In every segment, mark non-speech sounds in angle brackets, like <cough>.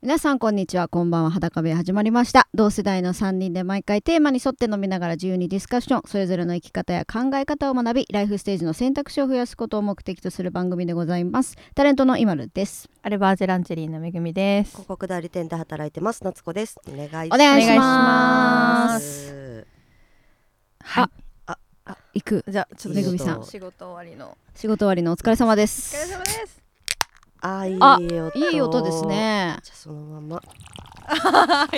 皆さんこんにちはこんばんは裸部屋始まりました。同世代の3人で毎回テーマに沿って飲みながら自由にディスカッションそれぞれの生き方や考え方を学びライフステージの選択肢を増やすことを目的とする番組でございます。タレントの今るです。アルバージェランチェリーのめぐみです。広告代理店で働いてます夏子です。お願いします。お願いしお願まいしす。はい。行く。じゃあちょっとめぐみさん。仕事終わりの。仕事終わりのお疲れ様でお疲れす様です。あいいあ音いい音ですね。じゃあそのまま。<laughs>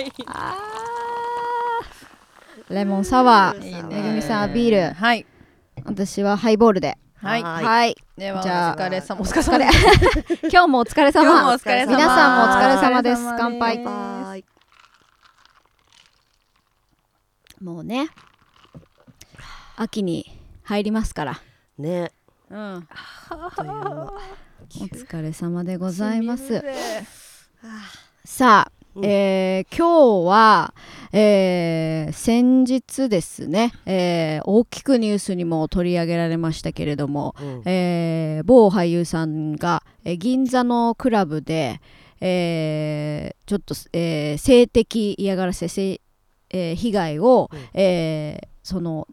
レモンサワー。いいねめぐみさんはビール。はい。私はハイボールで。はい。ははい。ではじゃあお疲れ様。お疲お疲れ。<laughs> 今日もお疲れ今日もお様疲れ様。皆さんもお疲れ様です。乾杯。もうね秋に入りますから。ね。うんお疲れ様でございます。さあ、うん。えー今日は、えー先日ですね、えー大きくニュースにも取り上げられましたけれども、うん。えー某俳優さんが、えー銀座のクラブで、えーちょっと、えー性的嫌がらせ性、えー被害を、うん。えーその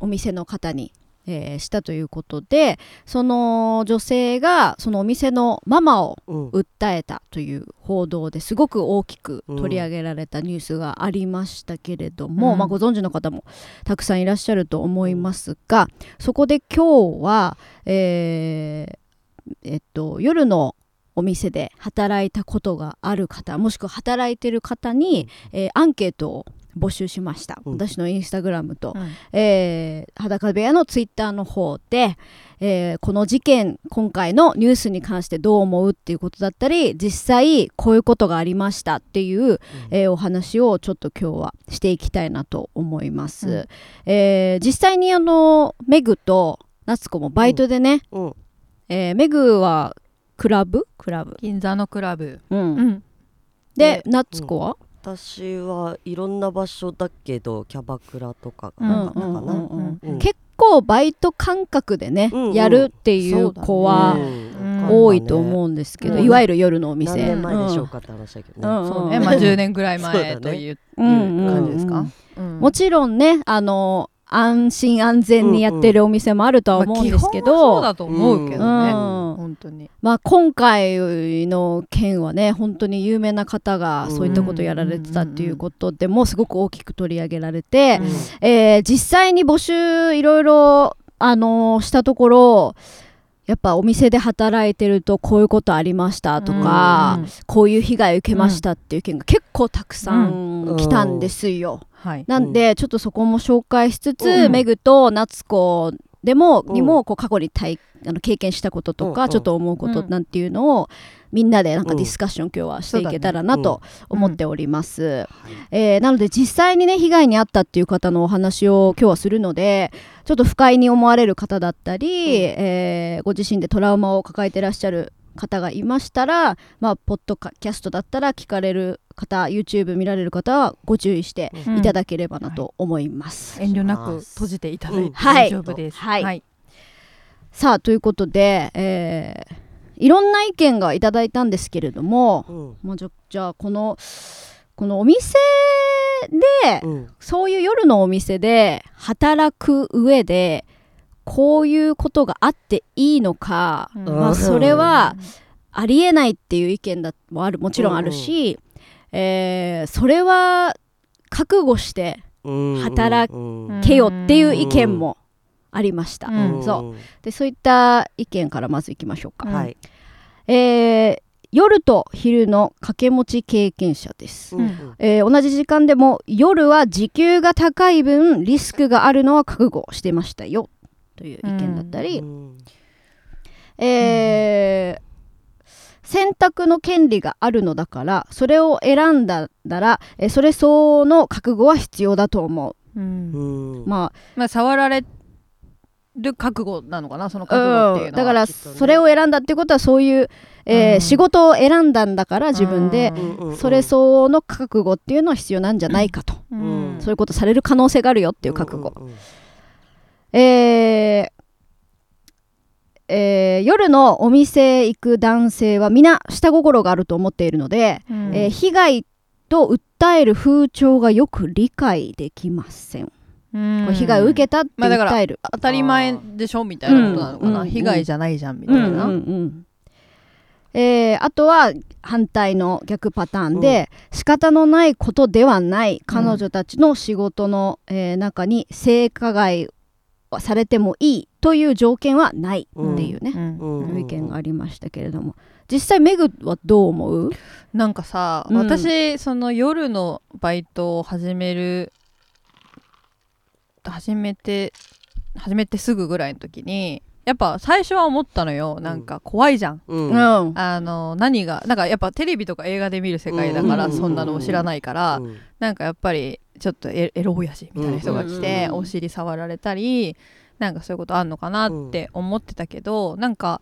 お店の方に、えーしたということでその女性がそのお店のママをうん。訴えたという報道ですごく大きく取り上げられたニュースがありましたけれども、うん。まあ、ご存知の方もたくさんいらっしゃると思いますが、そこで今日は、えーえっと、夜のお店で働いたことがある方もしくは働いてる方に、えーアンケートを募集しました、うん。私のインスタグラムと、うんえー裸部屋のツイッターの方で、えーこの事件今回のニュースに関してどう思うっていうことだったり実際こういうことがありましたっていう、えーお話をちょっと今日はしていきたいなと思います、うん。えー実際にあのメグと夏子もバイトでね、うん。えーメグはクラブ？クラブ、銀座のクラブ。うん。うん。でで夏子は、私はいろんな場所だけどキャバクラとかなかったかな？結構バイト感覚でね、うん。うんやるっていう子は、うん多いと思うんですけど、うん。いわゆる夜のお店。何年前でしょうかって話だけどね。うん。そうね。まあ10年ぐらい前といううんうん。感じですか？うん。うん。もちろんねあの安心安全にやってるお店もあるとは思うんですけまあそうど、だと思うけどね。うん本当に。まあ、今回の件はね本当に有名な方がそういったことをやられてたっていうことでもすごく大きく取り上げられて、えー実際に募集いろいろ、あのーしたところやっぱお店で働いてるとこういうことありましたとか、うんこういう被害を受けましたっていう件が結構たくさん来たんですよ。はい。なんでちょっとそこも紹介しつつ、うん。メグと夏子でも、うん。にもこう過去に体あの経験したこととか、ちょっと思うことうん。なんていうのをみんなでなんかディスカッション今日はしていけたらなと思っております。えーなので実際にね被害に遭ったっていう方のお話を今日はするのでちょっと不快に思われる方だったり、えーご自身でトラウマを抱えてらっしゃる方がいましたら、まあ、ポッドキャストだったら聞かれる方 YouTube 見られる方はご注意してうん。いただければなと思います。遠慮なく閉じていただいてはい。大丈夫です。はい。はい。さあということで、えーいろんな意見がいただいたんですけれども、うん。まあ、じゃじゃあこのこのお店でうん。そういう夜のお店で働く上でこういうことがあっていいのか、うん。まあ、それはありえないっていう意見だもあるもちろんあるし、えーそれは覚悟してうん。働うんけよっていう意見もありました、うん。そう。でそういった意見からまずいきましょうか、うんはい。えー夜と昼の掛け持ち経験者です、うん。えー同じ時間でも夜は時給が高い分リスクがあるのは覚悟してましたよ。という意見だったり、うん。えー選択の権利があるのだからそれを選んだなら、えーそれ相応の覚悟は必要だと思う。ん。うん。うままあ触られる覚悟なのかなそのあ、覚悟っていうのはうん。だからそれを選んだってことはそういう、えーうん。仕事を選んだんだから自分でそれ相応の覚悟っていうのは必要なんじゃないかと、うん。そういうことされる可能性があるよっていう覚悟、うんうんうん。えーえー夜のお店へ行く男性は皆下心があると思っているので、うん。えー被害と訴える風潮がよく理解できません、うん。被害を受けたって訴える、当たり前でしょみたいなことなのかな、うん。被害じゃないじゃんみたいな、うんうんうん。えーあとは反対の逆パターンで、仕方のないことではない彼女たちの仕事の、えー中に性加害はされてもいいという条件はないっていうね、うん。うん。意見がありましたけれども。実際メグはどう思う？なんかさ、うん。私その夜のバイトを始める始めて始めてすぐぐらいの時にやっぱ最初は思ったのよ。なんか怖いじゃん、うん。うん。あの何がなんかやっぱテレビとか映画で見る世界だからうん。そんなのを知らないから、うん。なんかやっぱりちょっとエエロ親父みたいな人が来て、うん。お尻触られたりなんかそういうことあんのかなって思ってたけど、なんか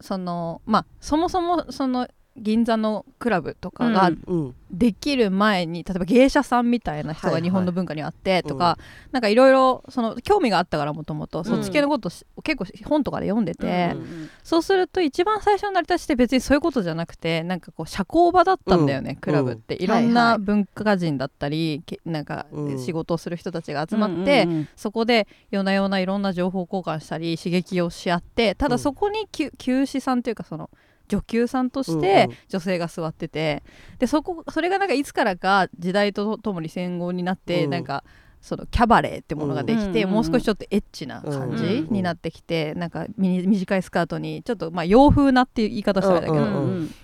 そのまあそもそもその銀座のクラブとかがうん。うん。できる前に、例えば芸者さんみたいな人はいはい。が日本の文化にあってとか、なんかいろいろその興味があったからもともとそっち系のことし、結構本とかで読んでて、うんそうすると一番最初の成り立ちって別にそういうことじゃなくてなんかこう社交場だったんだよね、うん。クラブって、いろんはいはない。文化人だったり、けなんかうん。仕事をする人たちが集まって、うんうんそこで夜な夜ないろんな情報交換したり刺激をし合ってただそこにきゅ給仕さんというかその女給さんとしうんてうん。女性が座ってて。でそこそれがなんかいつからか時代とともに戦後になって、うん。なんかそのキャバレーってものができて、うんもう少しちょっとエッチな感じうんになってきて、なんかミニ短いスカートにちょっとまあ洋風なっていう言い方したらだけど、うんうん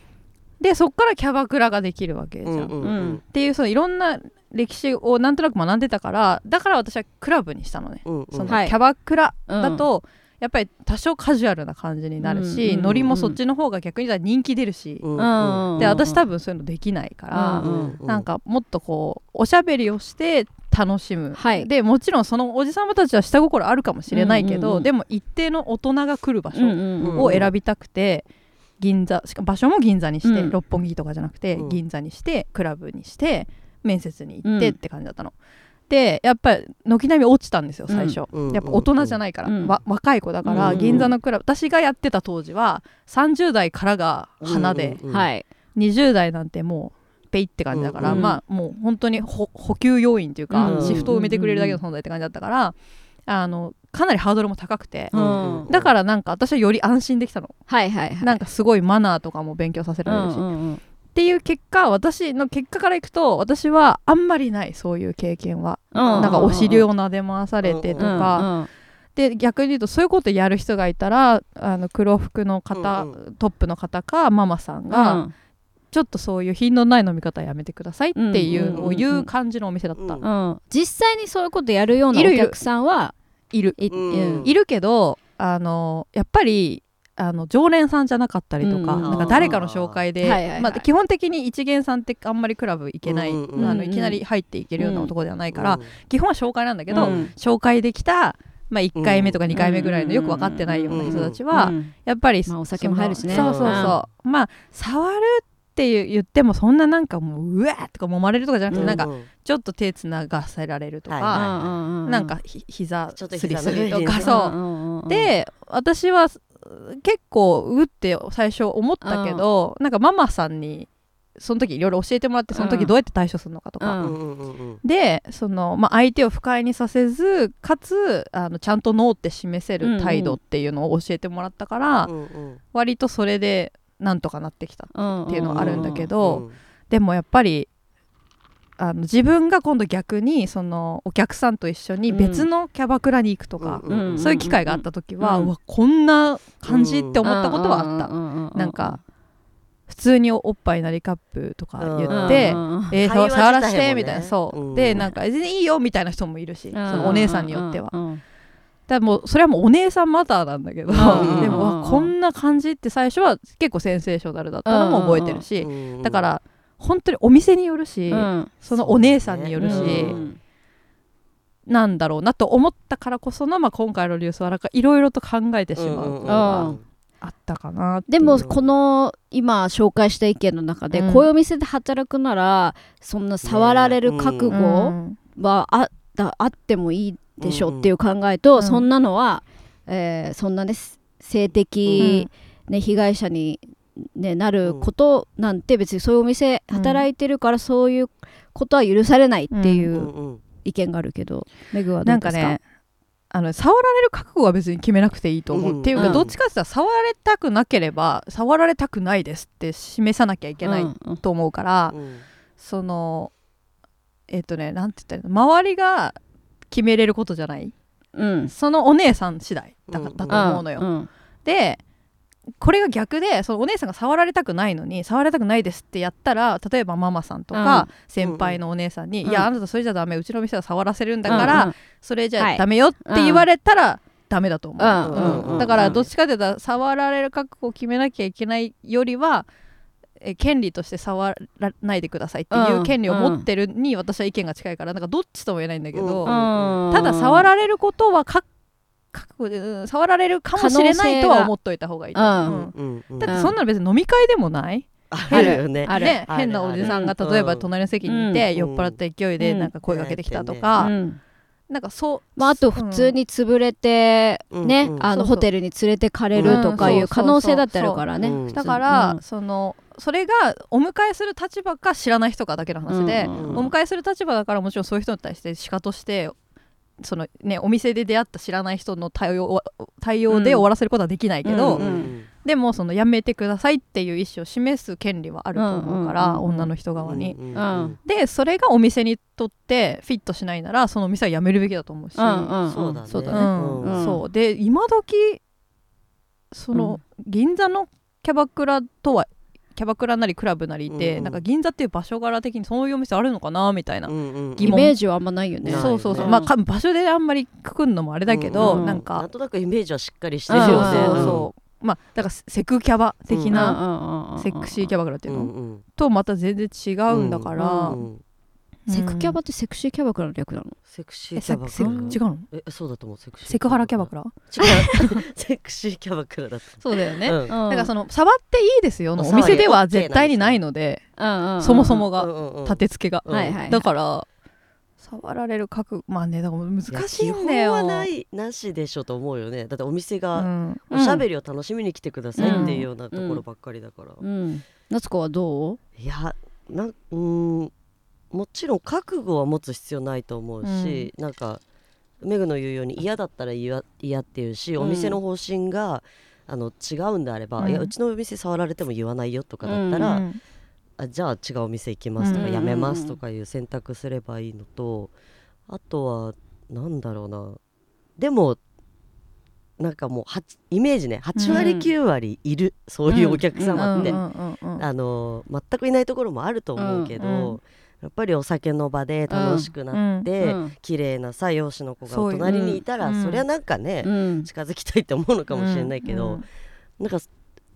でそっからキャバクラができるわけじゃん。うんうんうん。っていうそのいろんな歴史をなんとなく学んでたからだから私はクラブにしたのね。うんうん。そのキはい。ャバクラだと、やっぱり多少カジュアルな感じになるし、うんノリもそっちの方が逆に人気出るし、うんうんで私多分そういうのできないから、うんうんなんかもっとこうおしゃべりをして楽しむ、はい。でもちろんそのおじさまたちは下心あるかもしれないけど、うんうんうん。でも一定の大人が来る場所を選びたくて、銀座しかも場所も銀座にして、うん。六本木とかじゃなくて、うん。銀座にしてクラブにして面接に行ってうん。って感じだったの。でやっぱり軒並み落ちたんですよ最初、うんやっぱ大人じゃないから、うん。わ若い子だから、うん銀座のクラブ。私がやってた当時は30代からが花で、うんはい。20代なんてもうペイって感じだから、うんまあもう本当にほ補給要員というか、うんシフトを埋めてくれるだけの存在って感じだったから、あのかなりハードルも高くて、うん。だからなんか私はより安心できたの、はいはいはい。なんかすごいマナーとかも勉強させられるし、うんうんうんっていう結果私の結果からいくと私はあんまりないそういう経験は、うん。なんかお尻を撫で回されてとか、うんうんで逆に言うとそういうことやる人がいたらあの黒服の方、うんトップの方かママさんが、ちょっとそういう品のない飲み方やめてくださいっていうのを言う感じのお店だった、うん。うん。実際にそういうことやるようなお客さんはいる。いうん。いるけどあのやっぱりあの常連さんじゃなかったりとか,、うんなんか誰かの紹介で、まあ、基本的に一元さんってあんまりクラブ行けない、あのいきなり入っていけるようなとこではないから、うん基本は紹介なんだけど、うん。紹介できた、まあ、1回目とかうん。2回目ぐらいのよく分かってないような人たちは、うん。やっぱり、まあお酒も入るしね。そうそうそう、まあ触るっていう言ってもそんななんかもううわーとか揉まれるとかじゃなくて、なんかちょっと手つながせられるとか、なんかひ膝すり膝すりとかそう、で私は結構うって最初思ったけど、なんかママさんにその時いろいろ教えてもらってその時どうやって対処するのかとか、うん。うんうんうんうん。でその、まあ、相手を不快にさせずかつあのちゃんとノーって示せる態度っていうのを教えてもらったから、うんうん。割とそれでなんとかなってきたうんっていうのはあるんだけうど、ん。でもやっぱりあの自分が今度逆にそのお客さんと一緒に別のキャバクラに行くとか、うんうんそういう機会があった時は、ううんわこんな感じって思ったことはあった、たなんか普通におっぱいなりカップとか言うんって、うんえー触らせ自体もね。てみたいな。そう、うん。でなんか全然いいよみたいな人もいるし、うん。そのお姉さんによっては、うんだもうそれはもうお姉さんマターなんだけど、うんでもこんな感じって最初は結構センセーショナルだったのも覚えてるし、うん。だから本当にお店によるし、うん。そのお姉さんによるし、うん。なんだろうなと思ったからこその、まあ、今回のリュースはなんかいろいろと考えてしまうことがあったかなでもこの今紹介した意見の中で、うん。こういうお店で働くならそんな触られる覚う悟んはあだあってもいいでしょっていう考えと、うん。そんなのは、えーそんなね性的、ね、被害者に、ね、なることなんて別にそういうお店働いてるからそういうことは許されないっていううん。うん意見があるけど、メグはどなうんですか？かねあの触られる覚悟は別に決めなくていいと思う、うんっていうか、うん。どっちかって言ったら触られたくなければ触られたくないですって示さなきゃいけないうんうんと思うから、うん。そのえっ、とねなんて言ったら周りが決めれることじゃない？うん。そのお姉さん次第だ,、うんだと思うのよ、ん。でこれが逆でそのお姉さんが触られたくないのに触られたくないですってやったら例えばママさんとか、先輩のお姉さんに「うん。いやあなたそれじゃダメうちの店は触らせるんだから、うんそれじゃはいダメよ」って言われたらダメだと思う、うん。うんうんだからどっちかというと触られる覚悟を決めなきゃいけないよりはえ権利として触らないでくださいっていう権利を持ってるに私は意見が近いからなんかどっちとも言えないんだけど、うん。ただ触られることはか覚触られるかもしれないとは思っといた方がいいう、うん。うん。だってそんなの別に飲み会でもない、あるよね。あるね、ある変なおじさんが例えば隣の席にいて、うん。酔っ払った勢いでうん。なんか声かけてきたとうか、ん。なんかそうまあ、あと普通に潰れて、うんね、うん。あのホテルに連れてかれるとかいう可能性だってあるからね。うんだから、うん。そのそれがお迎えする立場か知らない人かだけの話で、うんうんお迎えする立場だからもちろんそういう人に対して鹿としてそのねお店で出会った知らない人の対応対応で終わらせることはできないけど、うんうんでもそのやめてくださいっていう意思を示す権利はあると思うから、うんうんうんうん。女の人側に。うんうんでそれがお店にとってフィットしないならそのお店は辞めるべきだと思うし、うんうんそうだね。そうだね。うんうん。そう。で今時その、銀座のキャバクラとはキャバクラなりクラブなりって、うん。なんか銀座っていう場所柄的にそういうお店あるのかなみたいな、うんうんイメージはあんまないよね。ないそうそう。そう、うんまあか場所であんまりくくんのもあれだけど、うんなんなか。んとなくイメージはしっかりしてるよね。そうそう。まあだからセクキャバ的な、なセクシーキャバクラっていうの、うんうん。とまた全然違うんだから、うんうんセクキャバってセクシーキャバクラの略なの？セクシえーキャバクラ？セク違うの？えそうだと思うセクシーセクハラキャバクラ？違う。<laughs> セクシーキャバクラだっそうだよね、たうん。だからその触っていいですよのお店では絶対にないのでうんうんそもそもうがんうんうん。立て付けが、うんはいはいだから触られる覚まあねだから難しいんだよ。や基本はないなしでしょと思うよね。だってお店うがん。おしゃべりを楽しみに来てくださいっていうようなところばっかりだから、うん。夏子はどう？いやなうーんもちろん覚悟は持つ必要ないと思うし、なんかメグの言うように嫌だったら嫌嫌っていうし、うん。お店の方針があの違うんであれば、うん。いやうちのお店触られても言わないよとかだったら、うんあじゃあ違うお店行きますとか、うんやめますとかいう選択すればいいのとあとはなんだろうな。でもなんかもうイメージね8割うん9割いる、そういうお客様って、うんうんうんうんあの全くいないところもあると思うけど、うんうんやっぱりお酒の場で楽しくなって、うん。綺麗なさ容姿の子が隣にいたらうん。そりゃなんかね、うん。近づきたいって思うのかもしれないけど、うん。なんか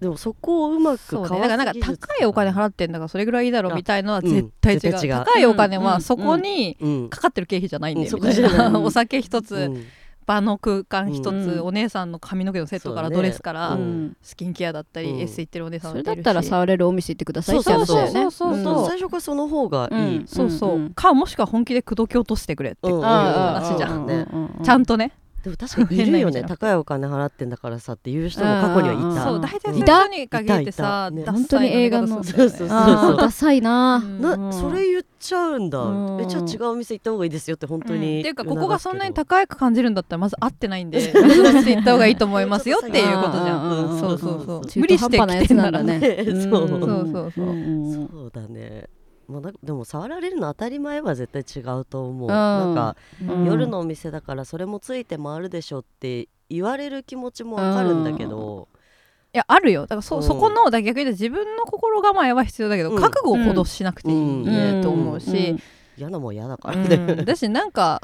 でもそこをうまくかわすねなんか高いお金払ってんだからそれぐらいいいだろうみたいのはうん。絶対違う,、絶対違う。高いお金うんはそこにうん。かかってる経費じゃないんだようんみたいそこじゃない。な <laughs> お酒一つ、うん場の空間一つ、うんお姉さんの髪の毛のセットからドレスから、うん。スキンケアだったり、うん。エステ行ってるお姉さんそれだっているし。だったら触れるお店行ってくださいって話だよね。そうそうそうそう最初からその方がいい、うん。そうそう、かもしくは本気で口説き落としてくれって、うん話じゃん。ねちゃんとね、でも確かにいるよね。高いお金払ってんだからさっていう人も過去にはいうんた、そう大体そういうに限ってさね。本当に映画の。そうそうあーダサいな。うん。な、うん。それ言っちゃうんだ、うん。えじゃあ違うお店行った方がいいですよって本当に、うん。っていうかここがそんなに高高く感じるんだったらまず合ってないんでていった方がいいと思いますよっていうことじゃん、うんうんそうそうそう。無理して半端なやつきてんならね。そう。そうそうそうん。そうだねまあ、なでも触られるの当たり前は絶対違うと思う、ん。なんか、うん。夜のお店だからそれもついて回るでしょって言われる気持ちもわかるんだけど、いやあるよ。だからそ,、うん。そこのだ逆に言うと自分の心構えは必要だけど、うん。覚悟をほどしなくていいうん。と思うし、嫌なもん嫌だかうん。らね、だしなんか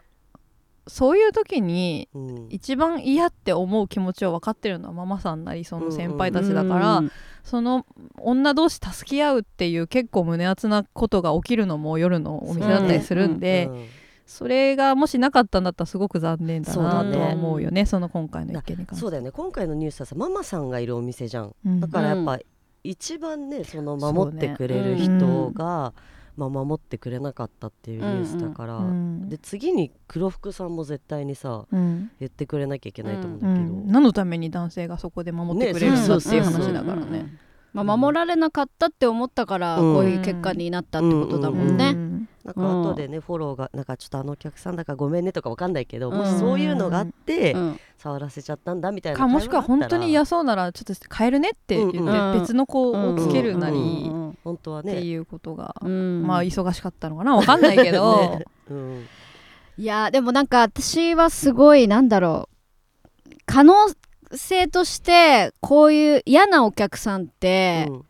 そういう時にうん。一番嫌って思う気持ちを分かってるのはママさんなりその先輩たちだから、うん。その女同士助け合うっていう結構胸熱なことが起きるのも夜のお店だったりするんで、うん。それがもしなかったんだったらすごく残念だなとは思うよねその今回の意見に関して。そうだよね。今回のニュースはさママさんがいるお店じゃん。うん。だからやっぱ一番ねその守ってくれる人が、まあ、守ってくれなかったっていうニュースだから、うん。で次に黒服さんも絶対にさうん。言ってくれなきゃいけないと思うんうだけど、ん、何のために男性がそこで守ってくれるんだっていう話だからね。まあ、守られなかったって思ったからうん。こういう結果になったってことだもんね。うんなん。か後でね、フォローがなんかちょっとあのお客さんだからごめんねとかわかんないけど、うん。もしそういうのがあって、うん。触らせちゃったんだみたいなかもしくは本当にや嫌そうならちょっと変えるねって言ってうん別の子をつけるなうりん。本当はね。っていうことがうん。まあ忙しかったのかなわかんないけど。<laughs> ね。うん。いやでもなんか私はすごいなんだろう可能性としてこういう嫌なお客さんって、うん。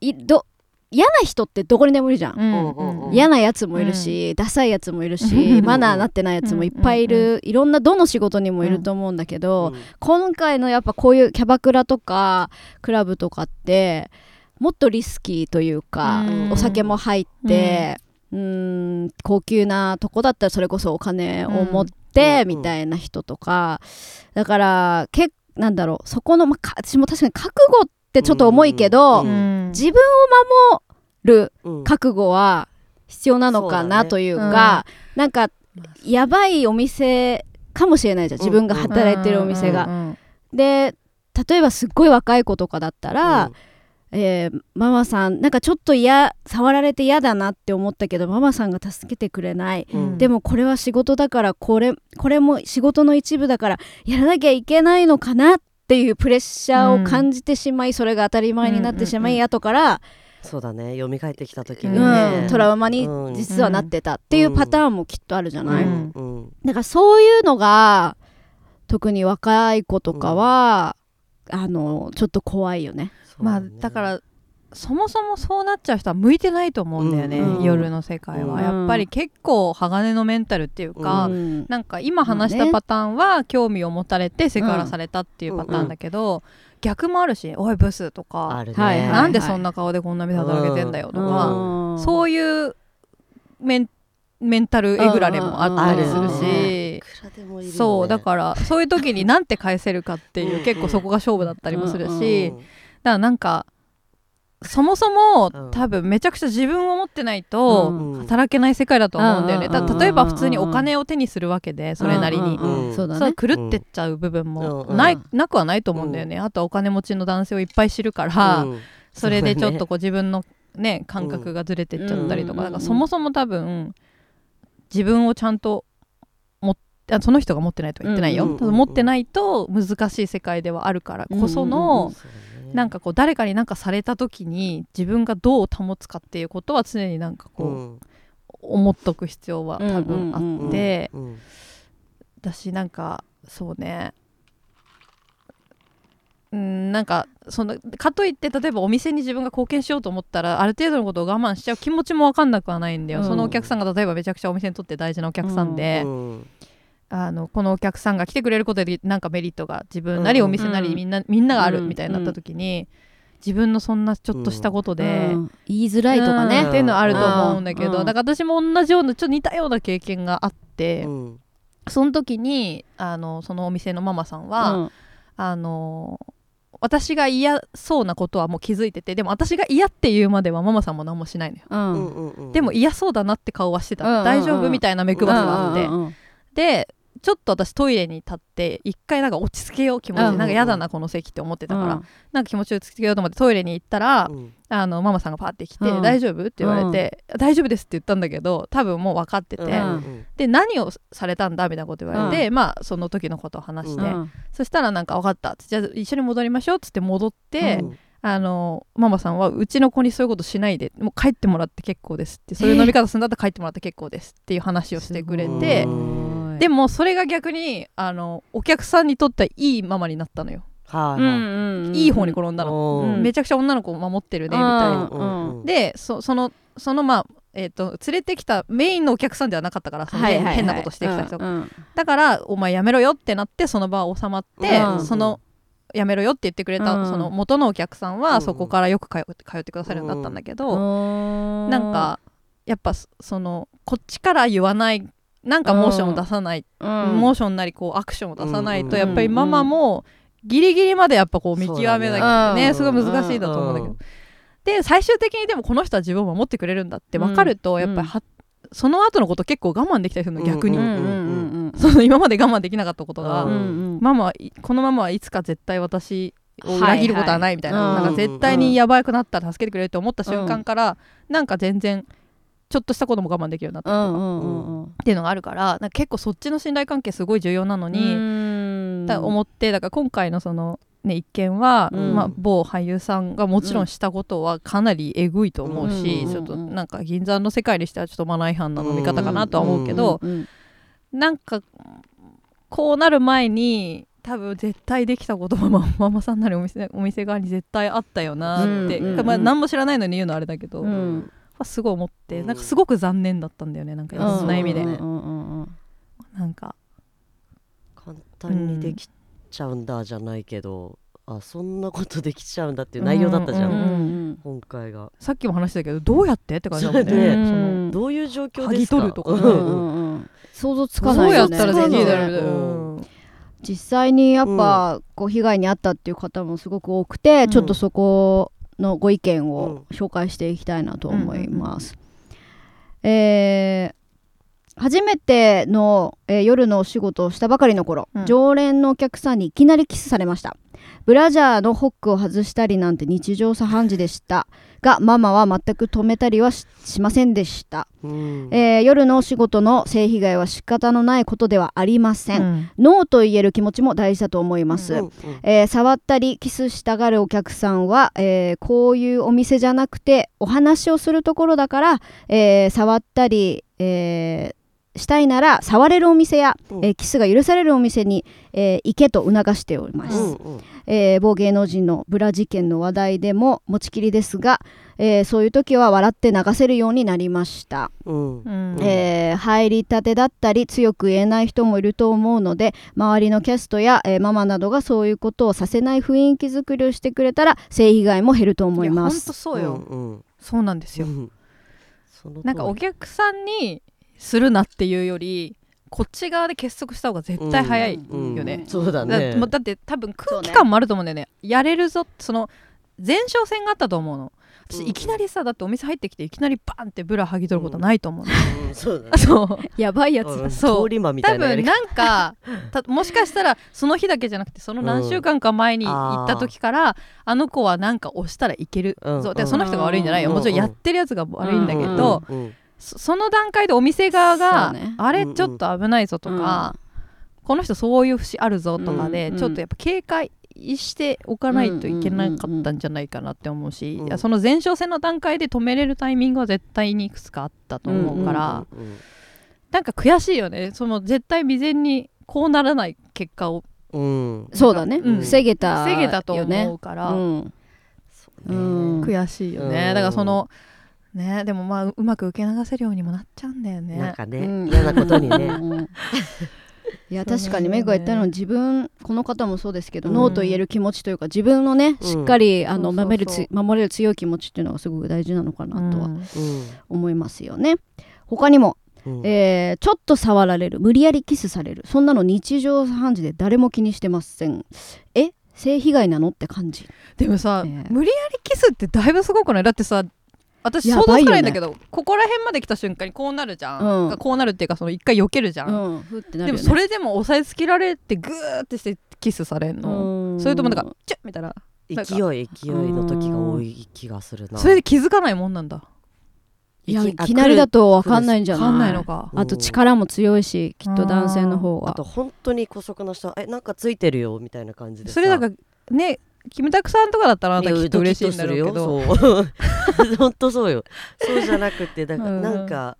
いど嫌な人ってどこにでもいるじゃん。うん。うんうん嫌なやつもいるし、ダサいやつもいるし、うん。マナーなってないやつもいっぱいいる、いろんなどの仕事にもいると思うんだけど、うん。今回のやっぱこういうキャバクラとかクラブとかってもっとリスキーというか、うん。お酒も入って、うん、高級なとこだったらそれこそお金を持ってうん。みたいな人とか、だからけなんだろうそこの、ま私も確かに覚悟ってちょっと重いけど、うん。うん自分を守るうん。覚悟は必要なのかなというか、なんかやばいお店かもしれないじゃん。自分が働いてるお店が。うんで例えばすっごい若い子とかだったら、えーママさんなんかちょっと嫌触られて嫌だなって思ったけどママさんが助けてくれない、うん。でもこれは仕事だからこれこれも仕事の一部だからやらなきゃいけないのかなっていうプレッシャーを感じてしまい、それが当たり前になってしまい、うんうんうん後から、そうだね。蘇ってきた時うにん。ね、トラウマにうん。実はなってたっていうパターンもきっとあるじゃない、うん。うん。だからそういうのが特に若い子とかは、あのちょっと怖いよね。まあだからそもそもそうなっちゃう人は向いてないと思うんだよね、うん夜の世界は、うん。やっぱり結構鋼のメンタルっていうか、うん。なんか今話したパターンは興味を持たれてセクハラされたっていうパターンだけど、逆もあるし「おいブス」とかね、なんでそんな顔でこんな目で働けてんだよ」とか、うん。そういうメンメンタルえぐられもあったりするし。そうだからそういう時になんて返せるかっていう結構そこが勝負だったりもするうん。しだからなんかそもそもうん。多分めちゃくちゃ自分を持ってないとうん。働けない世界だと思うんだよね。例えば普通にお金を手にするわけでそれなりに。う狂ってっちゃう部分もうん。ないなくはないと思うんだよね。あとはお金持ちの男性をいっぱい知るからうん。それでちょっとこう自分のね感覚がずれてっちゃったりとうん。かだからそもそも多分自分をちゃんと持ってあその人が持ってないとは言ってないよ、うん。持ってないと難しい世界ではあるからこその、そうだねなんかこう誰かに何かされた時に自分がどう保つかっていうことは常になんかこう、うん。思っとく必要は多分あって、うんだしなんかそうね。うんなんかそのかといって例えばお店に自分が貢献しようと思ったらある程度のことを我慢しちゃう気持ちも分かんなくはないんだよ、うん。そのお客さんが例えばめちゃくちゃお店にとって大事なお客さんで、うんあのこのお客さんが来てくれることでなんかメリットが自分なりお店なりみんな,、みんながあるみたいになった時に、自分のそんなちょっとしたことで、うん。言いづらいとかね。うんっていうのはあると思うんだけど、うん。だから私も同じようなちょっと似たような経験があって、うん。その時にあのそのお店のママさんは、うん。あの私が嫌そうなことはもう気づいててでも私が嫌って言うまではママさんも何もしないのよ、うん。うんうんうん。でも嫌そうだなって顔はしてた、うんうんうん。大丈夫みたいな目配りがあって、うんうんうん。でちょっと私トイレに立って一回なんか落ち着けよう気持ち、うんなんか嫌だなこの席って思ってたから、うん。なんか気持ちを落ち着けようと思ってトイレに行ったら、うん。あのママさんがパーって来て「うん。大丈夫?」って言われて「大丈夫です」って言ったんだけど多分もう分かってて、で何をされたんだみたいなこと言われて、まあその時のことを話して、うん。そしたらなんか分かったじゃあ一緒に戻りましょうっつって戻って、うん。あのママさんはうちの子にそういうことしないでもう帰ってもらって結構ですってそういう飲み方するんだったら帰ってもらって結構ですっていう話をしてくれてすごいでもそれが逆にあのお客さんにとってはいいママになったのよ、はいはいうんうんうん。いい方に転んだの、うん。めちゃくちゃ女の子を守ってるねみたいな、うんでそそのそのまあえー、と連れてきたメインのお客さんではなかったからそのはいはいはい。変なことしてきた人。が、うんうん。だからお前やめろよってなってその場は収まって、うんそのやめろよって言ってくれた、うん。その元のお客さんうん。はそこからよく通って通ってくださるようになったんだけど、うん。なんかやっぱそそのこっちから言わないなんかモーションを出さない、うん。モーションなりこうアクションを出さないと、うんやっぱりママもギリギリまでやっぱこう見極めなきゃね、うんすごい難しいだと思うんだけど、うんで最終的にでもこの人は自分を守ってくれるんだって分かると、うん。やっぱりは、その後のこと結構我慢できたりするの逆に、うんうんうん <laughs> その今まで我慢できなかったことが、ううんうん。ママはいこのままはいつか絶対私を裏切ることはないみたいな,、はいはい。なんか絶対にやばくなったら助けてくれると思った瞬間から、なんか全然ちょっとしたことも我慢できるようになったりとか、うんうんうんうん。っていうのがあるからなんか結構そっちの信頼関係すごい重要なのに、うん。だ思ってだから今回のその、ね、一件は、うん。まあ、某俳優さんがもちろんしたことはかなりえぐいと思うし、うんちょっとなんか銀座の世界にしてはちょっとマナー違反な飲み方かなとは思うけど、うんなんかこうなる前に多分絶対できたことはマママさんなりお店お店側に絶対あったよなって、うんうん。まあ、何も知らないのに言うのはあれだけど、うんすごい思ってうん。なんかすごく残念だったんだよねなんかいろんな意味で、うんうんうんうん。なんか。簡単にできちゃうんだじゃないけど、あそんなことできちゃうんだっていう内容だったじゃん、うんうん今回が。さっきも話したけどどうやって？って感じだもんね。うん。どういう状況ですか？剥ぎ取るとか。うんうんうん。想像つかないよね。どうやったらできるだろうううん。実際にやっぱこう被害に遭ったっていう方もすごく多くて、うん。ちょっとそこのご意見を紹介していきたいなと思います。えー初めての、えー夜のお仕事をしたばかりの頃、うん。常連のお客さんにいきなりキスされました。ブラジャーのホックを外したりなんて日常茶飯事でしたがママは全く止めたりはししませんでした、うん。えー夜のお仕事の性被害は仕方のないことではありません、うん。ノーと言える気持ちも大事だと思います、うんうん。えー触ったりキスしたがるお客さんは、えーこういうお店じゃなくてお話をするところだから、えー触ったり、えーしたいなら触れるお店や、うん。えーキスが許されるお店に、えー行けと促しております、うんうん。えー某芸能人のブラ事件の話題でも持ちきりですが、えーそういう時は笑って流せるようになりました。うん。うん。えー入りたてだったり強く言えない人もいると思うので周りのキャストや、えーママなどがそういうことをさせない雰囲気作りをしてくれたら性被害も減ると思います。とそうよ、うんうん。そうなんですよ、うん。なんかお客さんにするなっていうよりこっち側で結束した方が絶対早いようんねうん、そうだだねもうだって多分空気感もあると思うんだよね。やれるぞその前哨戦があったと思うの。私うん。いきなりさだってお店入ってきていきなりバンってブラ剥ぎ取ることはないと思うの、うん。そうだね。<laughs> そう。やばいやつだ。うん。そう。通り魔みた多いなやり方。分なんか <laughs> たもしかしたらその日だけじゃなくてその何週間か前に行った時から、あの子はなんか押したらいける、うん。そう。でその人が悪いんじゃないよ、うん。もちろんやってるやつが悪いんだけど、うん。うんそその段階でお店側が、ね。あれちょっと危ないぞとか、この人そういう節あるぞとかで、うんちょっとやっぱ警戒しておかないといけなかったんじゃないかなって思うし、うんいやその前哨戦の段階で止めれるタイミングは絶対にいくつかあったと思うから、うんうんなんか悔しいよね。その絶対未然にこうならない結果を。うん。そうだね、うん。防げた防げたと思うから、うん。ねうん悔しいよね、うん。だからそのね。でもまあううまく受け流せるようにもなっちゃうんだよね。なんかね、うん。嫌なことにね、うん <laughs> いや確かにメグが言ったのは自分この方もそうですけど、うん。ノーと言える気持ちというか自分のねうん。しっかり、あの守れるつ守れる強い気持ちっていうのがすごく大事なのかなとはうん。思いますよね。他にも、うん。えーちょっと触られる無理やりキスされる。そんなの日常茶飯事で誰も気にしてません。え？性被害なの？って感じ。でもさ、ね。無理やりキスってだいぶすごくない？だってさ私や想像つかないんだけど、ここら辺まで来た瞬間にこうなるじゃん、うん。こうなるっていうかその一回避けるじゃん、うん。ふってなでもそれでも押さえつけられてグーってしてキスされんの、うん。それともなんかチュッみたいな。勢い勢いの時が多い気がするな。それで気づかないもんなんだ。いやいいききなりだと分かんないんじゃない？わかんないのか。あと力も強いしきっと男性の方はあと本当に姑息な人はえなんかついてるよみたいな感じでさ。それなんかねキムタクさんとかだったらあなたきっと嬉しいんだろうけど。ドキッとするよ。そう。<laughs> 本当そうよ。そうじゃなくてだからうん。なんか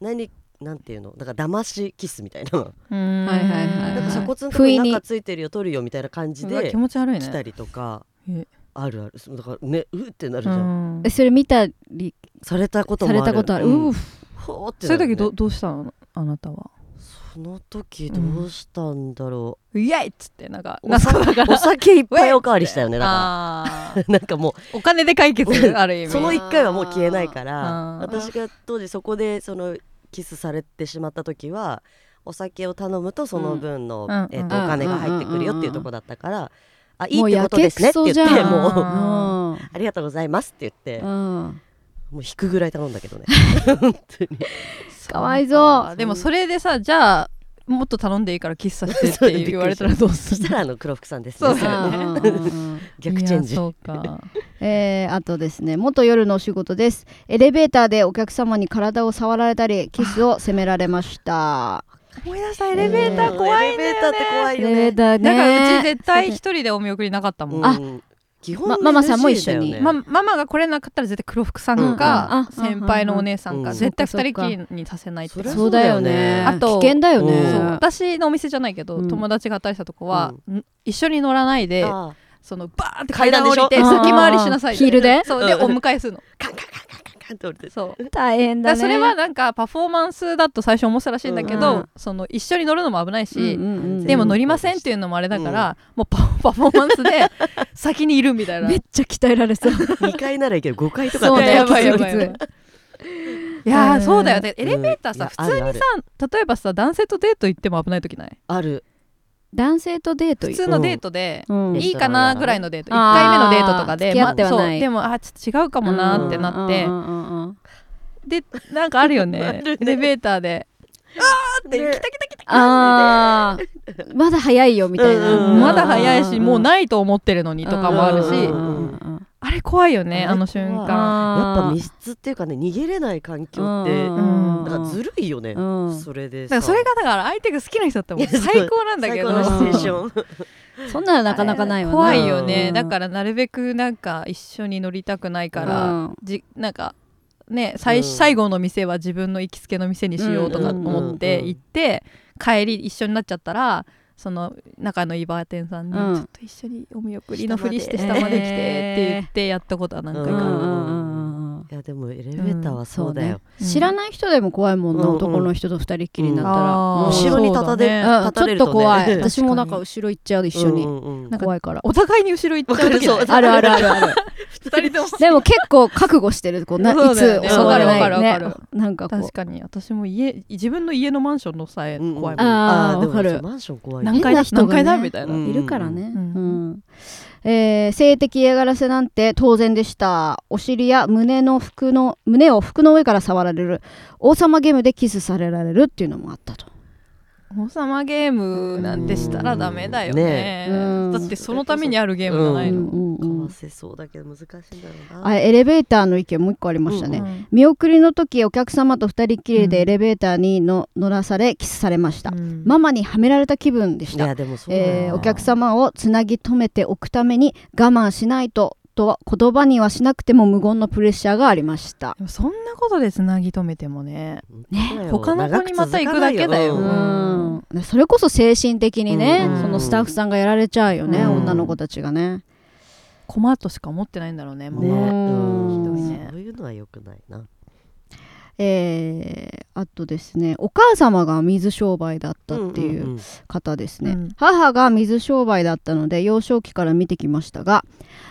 何なんていうの？だから騙しキスみたいな。はいはいはいなんか鎖骨のとこ不意にになんかついてるよ取るよみたいな感じで気持ち悪いね来たりとか。え？あるある。そうだからねうってなるじうゃん。ん。えそれ見たりされたことさもある。れたことある、ううんー。ほーってそういう時どどうしたの？あなたはその時どうしたんだろイエイっつってなんかう、なんかだからお酒いっぱいおかわりしたよね <laughs> だか <laughs> なんかもお金で解決ある意味。うその1回はもう消えないかあらー。私が当時そこでそのキスされてしまった時はお酒を頼むとその分の、うん。えーとうんお金が入ってくるよっていうとこだったからあいいってことですねって言ってもう。うあありがとうございますって言ってうんうん。もう引くぐらい頼んだけどね。<laughs> 本当にかわいそう。でもそれでさじゃあもっと頼んでいいから喫茶してって <laughs> 言われたらどうするそしたらあの黒服さんですそう。ね。<laughs> 逆チェンジ。そうか。<laughs> えーあとですね元夜のお仕事です。エレベーターでお客様に体を触られたりキスを責められました。思い出したエレベーター怖いんだよエレベーターってね怖いよね。だからうち絶対一人でお見送りなかったもん、あうん基本まママさんも一緒に。まねママが来れなかったら絶対黒服さんうんうんかあ先輩のお姉さんうんか絶対二人きりにさせないって。そうだよね。あと危険だよね、私のお店じゃないけど、うん。友達が働いてたとこは、ん。一緒に乗らないであそのバーンって階段降りて先回りしなさいヒールで？そうでうん。お迎えするの。カンカンカンカンカンカンって。降りてそう。大変だね。それはなんかパフォーマンスだと最初思ってたらしいんだけど、うんその一緒に乗るのも危ないし、うんうんうんでも乗りませんっていうのもあれだから、もうパ <laughs> パフォーマンスで先にいるみたいな。めっちゃ鍛えられそう。2階ならいいけど5階とかそうだよやばいやばいやばい。い。やーそうだよ。ねエレベーターさ、うん。普通にある。さ例えばさ男性とデート行っても危ない時ない？ある男性とデート普通のデートで、うん。いいかなぐらいのデート。1あー回目のデートとかで付き合ってはない。そうでもあちょっと違うかもなってなって、でなんかあるよあねるねエレベーターであーってね来た来た来たあーまだ早いよみたいな、うんまだ早いしもういないと思ってるのにとかもあるし、うんあれ怖いよねあの瞬間。やっぱ密室っていうかね逃げれない環境ってんなんかずるいよねうん。それでだからそれがだから相手が好きな人だったらもういやそう。最高なんだけど。最高のシチュエーション。<laughs> そんなのなかなかないわね怖いよね、うん。だからなるべくなんか一緒に乗りたくないから、うん。じなんかね最,、うん。最後の店は自分の行きつけの店にしようとか思って行って、帰り一緒になっちゃったらその仲のいいバーテンさんに、うんちょっと一緒にお見送りのふりして下まで来てって言ってやったことは何回かある、うんうんうん。うんいやでもエレベーターはそうだよ。うん知らない人でも怖いもんな、うんうん男の人と二人っきりになったら、あー後ろに立たでそうだね。うん。ちょっと立たれるとね。怖い。私もなんか後ろ行っちゃう一緒に、うんうんうん。なんか怖いから。お互いに後ろ行っちゃう時わかるないあるあるあるある。<laughs> 二人とも。でも結構覚悟してるこうなそういつ襲われないわかるわかるね。なんか確かに私も家自分の家のマンションのさえうんうん怖い。もん、あーでもわかる。マンション怖い何階だ何階だみたいな、うん。いるからね、ううんんえー性的嫌がらせなんて当然でした。お尻や胸の服の胸を服の上から触られる。王様ゲームでキスされられるっていうのもあったと。王様ゲームなんてしたらダメだよね。うん。だってそのためにあるゲームじゃないの、うん。うん。うん。かわせそうだけど難しいんだろうな。あエレベーターの意見もう一個ありましたね、うん見送りの時お客様と二人っきりうん。でエレベーターにの乗らされキスされました、うん。ママにはめられた気分でした。いやでもそうだよえーお客様をつなぎ止めておくために我慢しないととは言葉にはしなくても無言のプレッシャーがありました。そんなことでつなぎ止めてもね。ね。他の子にまた行くだけだよ。ううん。んそれこそ精神的にね、うん。そのスタッフさんがやられちゃうよね、うん。女の子たちがね。困としか思ってないんだろうねマねマはう。んひどいね。そういうのは良くないなえーあとですねお母様が水商売だったっていううんうん方ですね、うん。母が水商売だったので幼少期から見てきましたが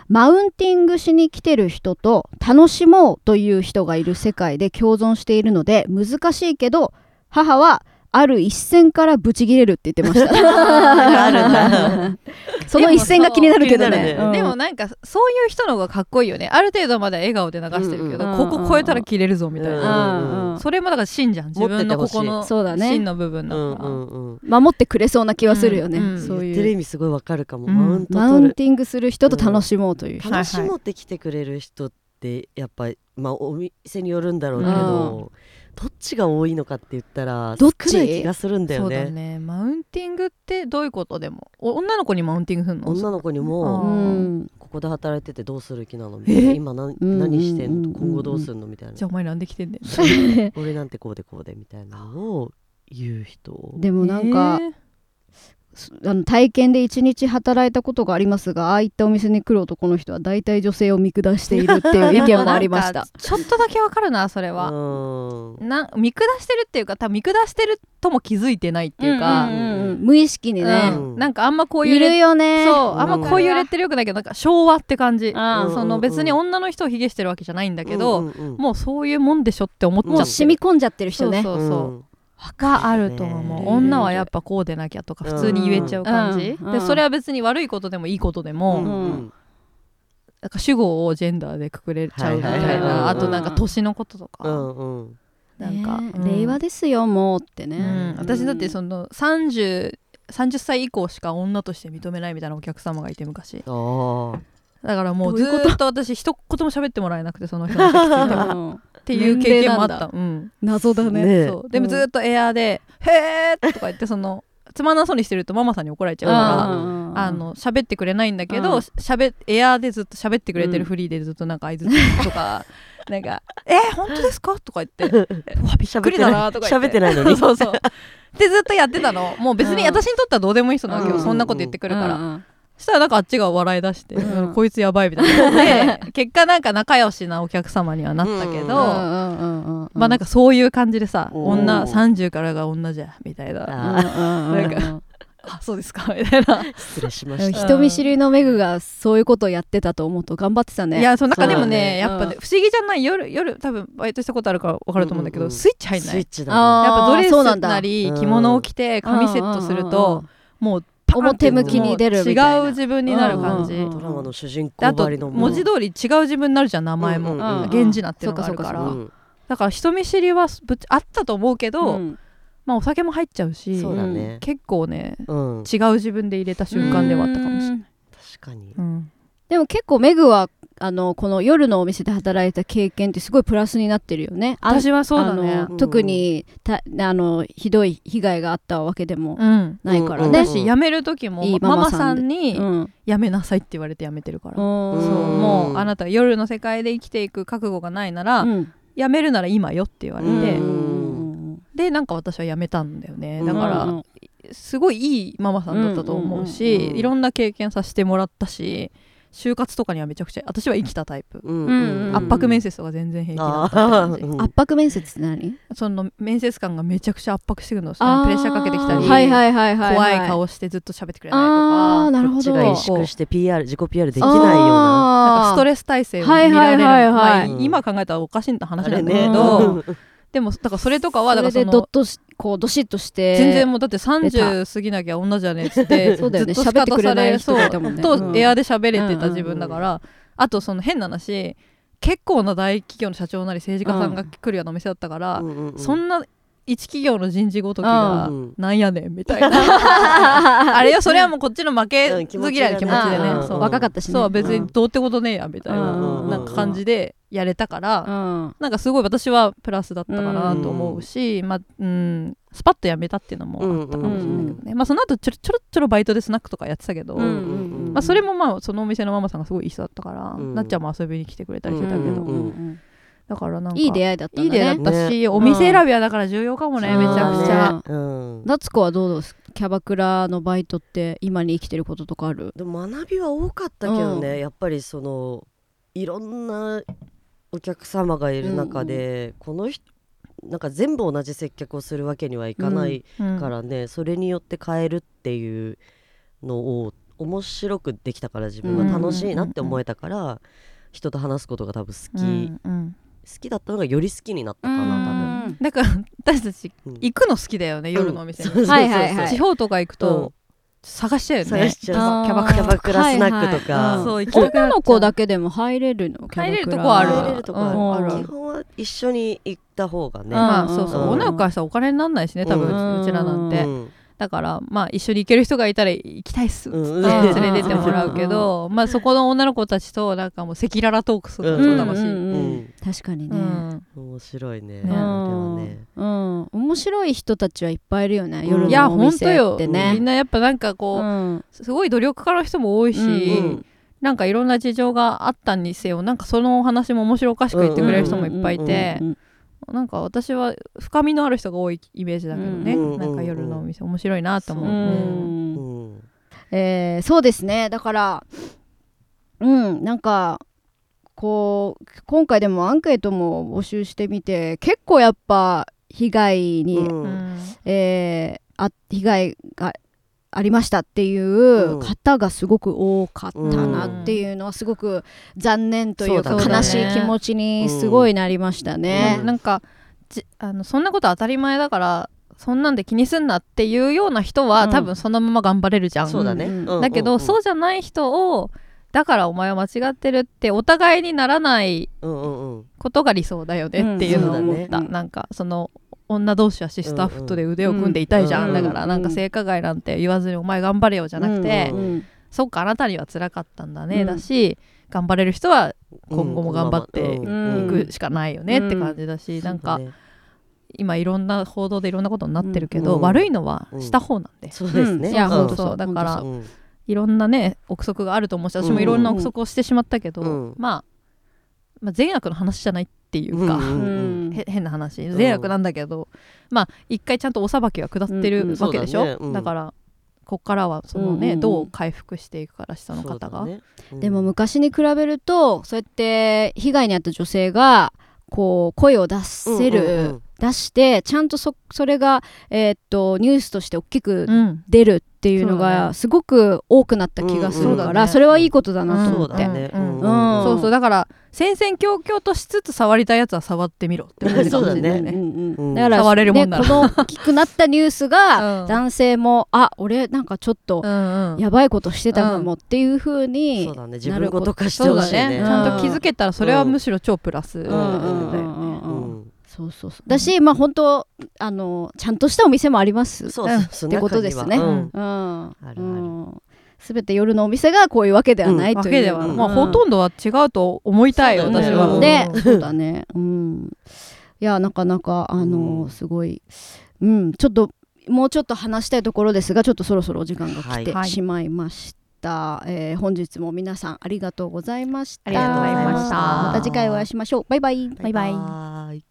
マウンティングしに来てる人と楽しもうという人がいる世界で共存しているので難しいけど母はある一線からブチギレるって言ってました。<laughs> あるんだ。<laughs> その一線が気になるけどね。でもなん。かそういう人の方がかっこいいよね。ある程度まで笑顔で流してるけど、うんここ超えたら切れるぞみたいな、うんうんそれもだから芯じゃん自分のここのそうだね。芯の部分だうんから、うんうん。守ってくれそうな気はするよね、うん。うん。そう言ってるいう意味すごいわかるかも、うん。マウンティングする人と楽しもうという楽しもうって来てくれる人ってやっぱりまあお店によるんだろうけど、どっちが多いのかって言ったらどっち？少ない気がするんだよそうねだね。マウンティングってどういうことでも？お女の子にマウンティングするの？女の子にあもここで働いててどうする気なのみたいな。え？今何うん何してんうん。の？今後どうするのみたいな。じゃあお前なんで来てんね。ん <laughs> 俺なんてこうでこうでみたいなのを言う人。でもなんか、えーあの体験で一日働いたことがありますがああいったお店に来る男の人は大体女性を見下しているっていう意見もありました。<laughs> ちょっとだけわかるなそれは、うん。な見下してるっていうか多分見下してるとも気づいてないっていうか、んんうん無意識にね、うん。なんかあんまこういういるよね。そうあんまこういうレッテルよくないけどなんか昭和って感じ、あーその別に女の人を卑下してるわけじゃないんだけど、うんうんうんもうそういうもんでしょって思っちゃってる。もう染み込んじゃってる人ね。そうそうそう、んがあると思う。女はやっぱこうでなきゃとか普通に言えちゃう感じ、うん。でそれは別に悪いことでもいいことでも、うん。うんなんか主語をジェンダーでくくれちゃうみたいはいはいはいあとなんか年のこととか、うんうん。なんか、令和ですよもうってうねん、私だってその 30, 30歳以降しか女として認めないみたいなお客様がいて昔。だからもうずっと私一言も喋ってもらえなくてその人の席ついても。<laughs> うんっていう経験もあった、年うん、謎だね。ねそう。でもずーっとエアーで「へーとか言ってそのつまんなそうにしてるとママさんに怒られちゃうから、うんあの喋ってくれないんだけど、うん。しゃべエアーでずっと喋ってくれてるフリーでずっとなんか相づちとか、<laughs> なんか「えー、本当ですか?」とか言って「<laughs> えうわびっくりだな」とか言って。喋ってないのに。そうそう。でずっとやってたの。もう別にうん。私にとってはどうでもいい人なわけよ、うん。そんなこと言ってくるから、うんうんそしたらなんかあっちが笑い出して、うん。うんこいつやばいみたいにな <laughs> 結果なんか仲良しなお客様にはなったけど、まあなんかそういう感じでさ、うん女30からが女じゃみたいな、あそうですかみたいな。失礼しました。人見知りのメグがそういうことをやってたと思うと頑張ってたね。いやそうなんかでもねね。やっぱね、不思議じゃない夜夜多分バイトしたことあるから分かると思うんだけど、うん。うんスイッチ入んない。スイッチだあーやっぱドレそうなんだ。スなりうん。着物を着て髪セットすると、もう表向きに出るみたいな。違う自分になる感じ、うんうんうん。ドラマの主人であと文字通り違う自分になるじゃん名前も、うん源氏名っていうのがあるから、だから人見知りはぶっあったと思うけど、うん。まあお酒も入っちゃうしそうだね。結構ねうん。違う自分で入れた瞬間ではあったかもしれない、確かに。うん。でも結構メグはあのこの夜のお店で働いた経験ってすごいプラスになってるよね。あ私はそうだね。特にたあのひどい被害があったわけでもうん。ないからうんね。だし辞める時もいいママさんんにうん。辞めなさいって言われて辞めてるから、うん。そううんもうあなた夜の世界で生きていく覚悟がないなら、うん。辞めるなら今よって言われて、うん。でなんか私は辞めたんだよね。だから、うんすごいいいママさんだったと思うし、いろんな経験させてもらったし就活とかにはめちゃくちゃ私は生きたタイプ、うんうんうん圧迫面接とか全然平気だったってあ感じーうん。圧迫面接って何？その面接官がめちゃくちゃ圧迫してくるの。プレッシャーかけてきたり、はいはいはいはい怖はい。顔してずっと喋ってくれないとあかーなるほど。こっちが萎縮して PR 自己 PR できないような。なんかストレレス耐性を見られる、はいはいはいはい。今考えたらおかしいんだ話なんだけど、うんでもだからそれとかはだからそれでドッとしこうどしっとして全然もうだって30過ぎなきゃ女じゃねえっつってそうだよね。ずっと仕方喋ってくれない人されそううんとエアで喋れてた自分だから、あとその変な話結構な大企業の社長なり政治家さんが来るようなお店だったから、うんうんうん。そんな一企業の人事ごときがうん。なんやねんみたいな。<laughs> あれよそれはもうこっちの負けず嫌いの気持ちでね、うん。そう。若かったしね。そう別にどうってことねえやみたいな,、うんなんか感じでやれたから、うん。なんかすごい私はプラスだったかなと思うし、まあうん、スパッと辞めたっていうのもあったかもしれないけどね、まあ、その後ちょろちょろちょろバイトでスナックとかやってたけど、うんうんうんまあ、それもまあそのお店のママさんがすごいいい人だったから、うん。なっちゃんも遊びに来てくれたりしてたけど、うんうんうんだからなんかいい出会いだったんだいい出会いねだったし、ねお店選びはだから重要かもね、うん。めちゃくちゃ。うん。夏子はどうです？キャバクラのバイトって今に生きてることとかある？でも学びは多かったけどね、やっぱりそのいろんなお客様がいる中で、この人なんか全部同じ接客をするわけにはいかないうん。からね、それによって変えるっていうのを面白くできたから自分は楽しいなって思えたから、人と話すことが多分好き、きだったのがより好きになったかなうん。だから私たち多分、うん。行くの好きだよね、夜のお店に、そうそうそうはいはい。はい地方とか行くと、探しちゃうよね。探しちゃう。あー。キャバクラキャバクラスナックとか、はいはい女の子だけでも入れるの？キャバクラ入れるとこある。入れるとこある。うん。基本は一緒に行った方がね、まあそうそう、うん女の子からしたらお金になんないしね多分、ううんちらなんて、うんだからまあ一緒に行ける人がいたら行きたいっす。っつってうん。連れてってもらうけど、まあそこの女の子たちとなんかもう赤裸々トークするうん。の超楽しい、うんうんうん確かにね、うん。面白いね。ねね。うん、面白い人たちはいっぱいいるよね、うん。夜いやのお店ってね。みんなやっぱなんかこう、うん。すごい努力家の人も多いし、うんなんかいろんな事情があったにせよなんかそのお話も面白おかしく言ってくれる人もいっぱいいて、うんうんなんか私は深みのある人が多いイメージだけどね、うん。なんか夜のお店面白いなと思う、ううん。んうん。えーそうですね。だからうんなんかこう今回でもアンケートも募集してみて結構やっぱ被害に、うんうん。えーあ被害がありましたっていう方がすごく多かったなっていうのはすごく残念というか悲しい気持ちにすごいなりましたね。なんかじあのそんなこと当たり前だからそんなんで気にすんなっていうような人は、うん。多分そのまま頑張れるじゃん、そうだね、うん。うん。だけど、うんそうじゃない人をだからお前は間違ってるってお互いにならないうんうんうん。ことが理想だよねっていうのを思った、うんそうだね。なんかその女同士はシスターフットで腕を組んでいたいじゃん、うんだからなんか性加害なんて言わずにお前頑張れよじゃなくて、うんうんそっかあなたには辛かったんだね、うん。だし頑張れる人は今後も頑張ってうんいくしかないよねって感じだし、なんか今いろんな報道でいろんなことになってるけど、うん。悪いのはした方なんで、そうですね、いやうん。ほんとそうそう。だからいろんなね憶測があると思うし私もいろんな憶測をしてしまったけど、うん。まあ、まあ善悪の話じゃないっていうか、うんうんへ変な話。善悪なんだけど、まあ一回ちゃんとお裁きは下ってうんるわけでしょ、そうだね。うん。だからこっからはそのね、うんうんうん。どう回復していくから下の方が、でも昔に比べるとそうやって被害に遭った女性がこう声を出せる、うんうんうん出してちゃんとそそれが、えーっとニュースとして大きくうん。出るっていうのがね。すごく多くなった気がするから、うんうんそれはいいことだなと思って。そうだね、うん。うんそうそう。だから戦々恐々としつつ触りたいやつは触ってみろって思うかもしれない <laughs> ね。うんうんうん。だから触れるもんなら。ね、この大きくなったニュースが、うん。男性もあ俺なんかちょっとうんうん。やばいことしてたかもっていう風にそうだね。自なること分ごと化してそうだほしいね。ね。ちゃんと気づけたらそれはむしろ超プラスうんだよねそうそうそう。だし、まあ本当あのちゃんとしたお店もあります。そうそうそうってことですね。うん。うん。あるある。うん。全て夜のお店がこういうわけではないという、わけでは、うん。まあほとんどは違うと思いたい私は、うん。ね、そうだね。うん。いや、なかなか、あの、うん。すごい。うん、ちょっと、もうちょっと話したいところですが、ちょっとそろそろお時間が来てはい。しまいました。えー本日も皆さんありがとうございました。ありがとうございました。また次回お会いしましょう。バイ。バイ。バイ。バイバイ